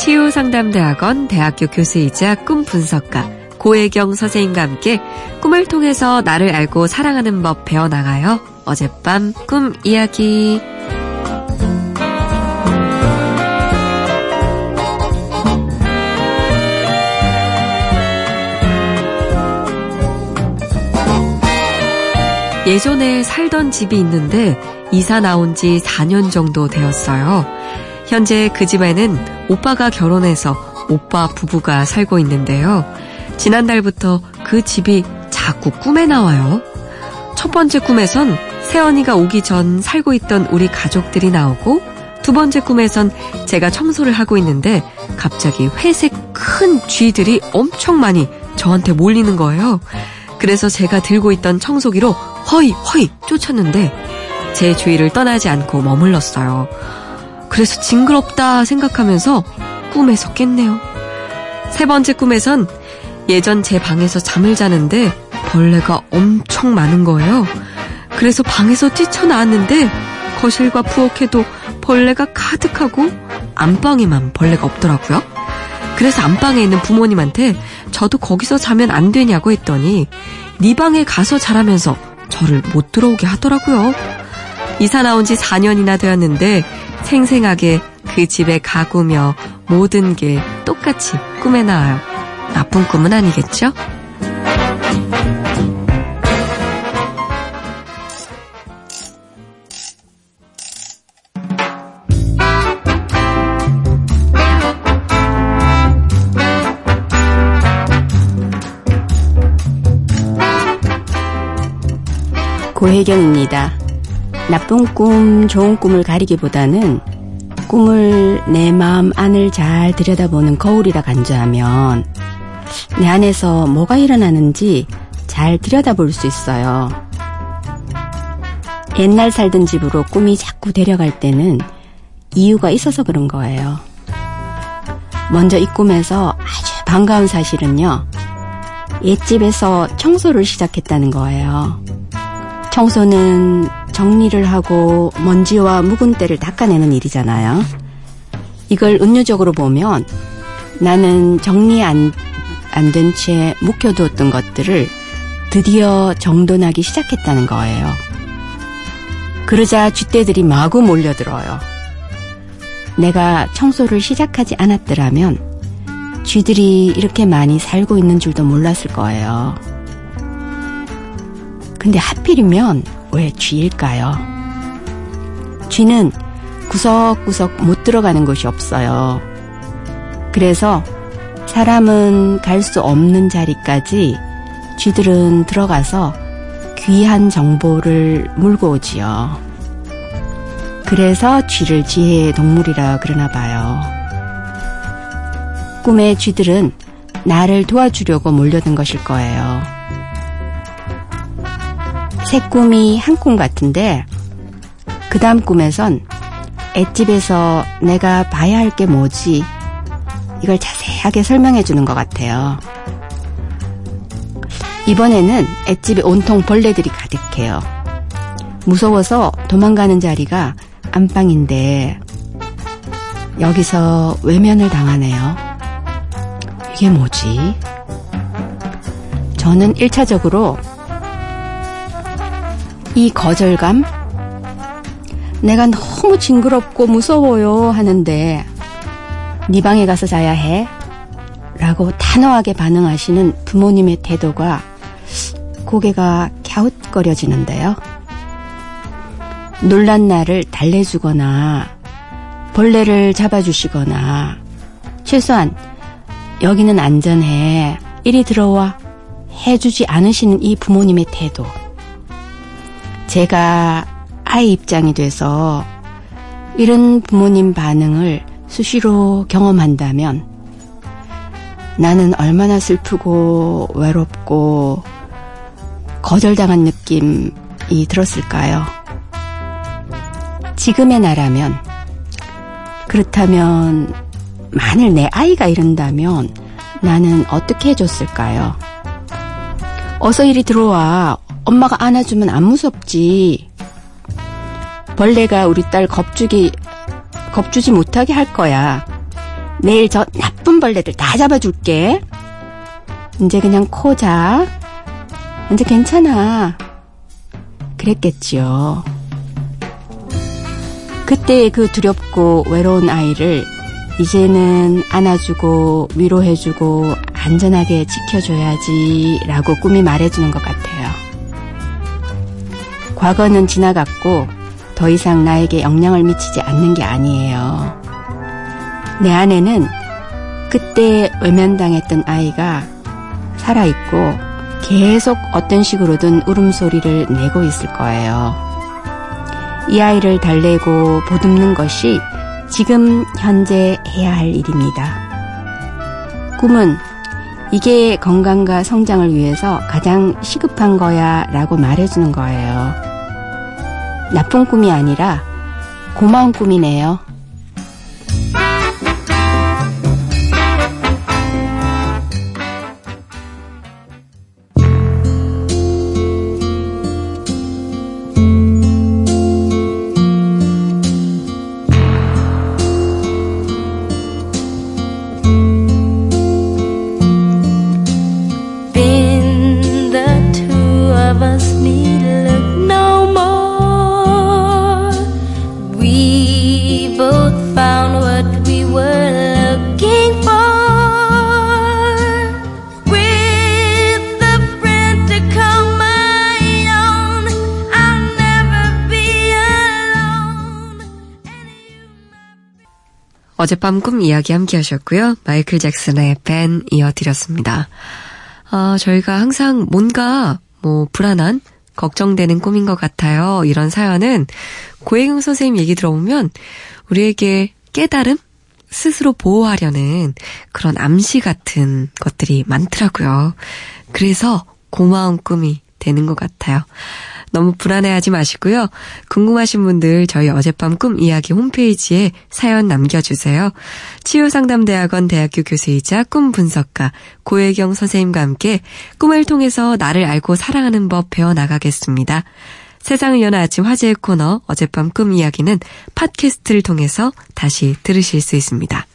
치유상담대학원 대학교 교수이자 꿈 분석가 고혜경 선생님과 함께 꿈을 통해서 나를 알고 사랑하는 법 배워나가요. 어젯밤 꿈 이야기. 예전에 살던 집이 있는데 이사 나온 지 4년 정도 되었어요. 현재 그 집에는 오빠가 결혼해서 오빠 부부가 살고 있는데요. 지난달부터 그 집이 자꾸 꿈에 나와요. 첫 번째 꿈에선 새언니가 오기 전 살고 있던 우리 가족들이 나오고 두 번째 꿈에선 제가 청소를 하고 있는데 갑자기 회색 큰 쥐들이 엄청 많이 저한테 몰리는 거예요. 그래서 제가 들고 있던 청소기로 허이 허이 쫓았는데 제 주위를 떠나지 않고 머물렀어요. 그래서 징그럽다 생각하면서 꿈에서 깼네요. 세 번째 꿈에선 예전 제 방에서 잠을 자는데 벌레가 엄청 많은 거예요. 그래서 방에서 뛰쳐나왔는데 거실과 부엌에도 벌레가 가득하고 안방에만 벌레가 없더라고요. 그래서 안방에 있는 부모님한테 저도 거기서 자면 안 되냐고 했더니 네 방에 가서 자라면서 저를 못 들어오게 하더라고요. 이사 나온 지 4년이나 되었는데 생생하게 그 집의 가구며 모든 게 똑같이 꿈에 나와요. 나쁜 꿈은 아니겠죠? 고혜경입니다. 나쁜 꿈, 좋은 꿈을 가리기보다는 꿈을 내 마음 안을 잘 들여다보는 거울이라 간주하면 내 안에서 뭐가 일어나는지 잘 들여다볼 수 있어요. 옛날 살던 집으로 꿈이 자꾸 데려갈 때는 이유가 있어서 그런 거예요. 먼저 이 꿈에서 아주 반가운 사실은요. 옛집에서 청소를 시작했다는 거예요. 청소는 정리를 하고 먼지와 묵은 때를 닦아내는 일이잖아요. 이걸 은유적으로 보면 나는 정리 안, 안 된 채 묵혀두었던 것들을 드디어 정돈하기 시작했다는 거예요. 그러자 쥐떼들이 마구 몰려들어요. 내가 청소를 시작하지 않았더라면 쥐들이 이렇게 많이 살고 있는 줄도 몰랐을 거예요. 근데 하필이면 왜 쥐일까요? 쥐는 구석구석 못 들어가는 곳이 없어요. 그래서 사람은 갈 수 없는 자리까지 쥐들은 들어가서 귀한 정보를 물고 오지요. 그래서 쥐를 지혜의 동물이라 그러나 봐요. 꿈의 쥐들은 나를 도와주려고 몰려든 것일 거예요. 새 꿈이 한 꿈 같은데 그 다음 꿈에선 엣집에서 내가 봐야 할 게 뭐지 이걸 자세하게 설명해 주는 것 같아요. 이번에는 엣집에 온통 벌레들이 가득해요. 무서워서 도망가는 자리가 안방인데 여기서 외면을 당하네요. 이게 뭐지? 저는 1차적으로 이 거절감? 내가 너무 징그럽고 무서워요 하는데 네 방에 가서 자야 해? 라고 단호하게 반응하시는 부모님의 태도가 고개가 갸웃거려지는데요. 놀란 나를 달래주거나 벌레를 잡아주시거나 최소한 여기는 안전해 이리 들어와 해주지 않으시는 이 부모님의 태도 제가 아이 입장이 돼서 이런 부모님 반응을 수시로 경험한다면 나는 얼마나 슬프고 외롭고 거절당한 느낌이 들었을까요? 지금의 나라면 그렇다면 만일 내 아이가 이런다면 나는 어떻게 해줬을까요? 어서 이리 들어와. 엄마가 안아주면 안 무섭지. 벌레가 우리 딸 겁주기, 겁주지 못하게 할 거야. 내일 저 나쁜 벌레들 다 잡아줄게. 이제 그냥 코 자. 이제 괜찮아. 그랬겠지요. 그때 그 두렵고 외로운 아이를 이제는 안아주고 위로해주고 안전하게 지켜줘야지 라고 꿈이 말해주는 것 같아요. 과거는 지나갔고 더 이상 나에게 영향을 미치지 않는 게 아니에요. 내 안에는 그때 외면당했던 아이가 살아있고 계속 어떤 식으로든 울음소리를 내고 있을 거예요. 이 아이를 달래고 보듬는 것이 지금 현재 해야 할 일입니다. 꿈은 이게 건강과 성장을 위해서 가장 시급한 거야 라고 말해주는 거예요. 나쁜 꿈이 아니라 고마운 꿈이네요. 어젯밤 꿈 이야기 함께 하셨고요. 마이클 잭슨의 밴 이어드렸습니다. 아, 저희가 항상 뭔가 뭐 불안한 걱정되는 꿈인 것 같아요. 이런 사연은 고혜경 선생님 얘기 들어보면 우리에게 깨달음? 스스로 보호하려는 그런 암시 같은 것들이 많더라고요. 그래서 고마운 꿈이 되는 것 같아요. 너무 불안해하지 마시고요. 궁금하신 분들 저희 어젯밤 꿈 이야기 홈페이지에 사연 남겨주세요. 치유상담대학원 대학교 교수이자 꿈 분석가 고혜경 선생님과 함께 꿈을 통해서 나를 알고 사랑하는 법 배워나가겠습니다. 세상을 여는 아침 화제의 코너 어젯밤 꿈 이야기는 팟캐스트를 통해서 다시 들으실 수 있습니다.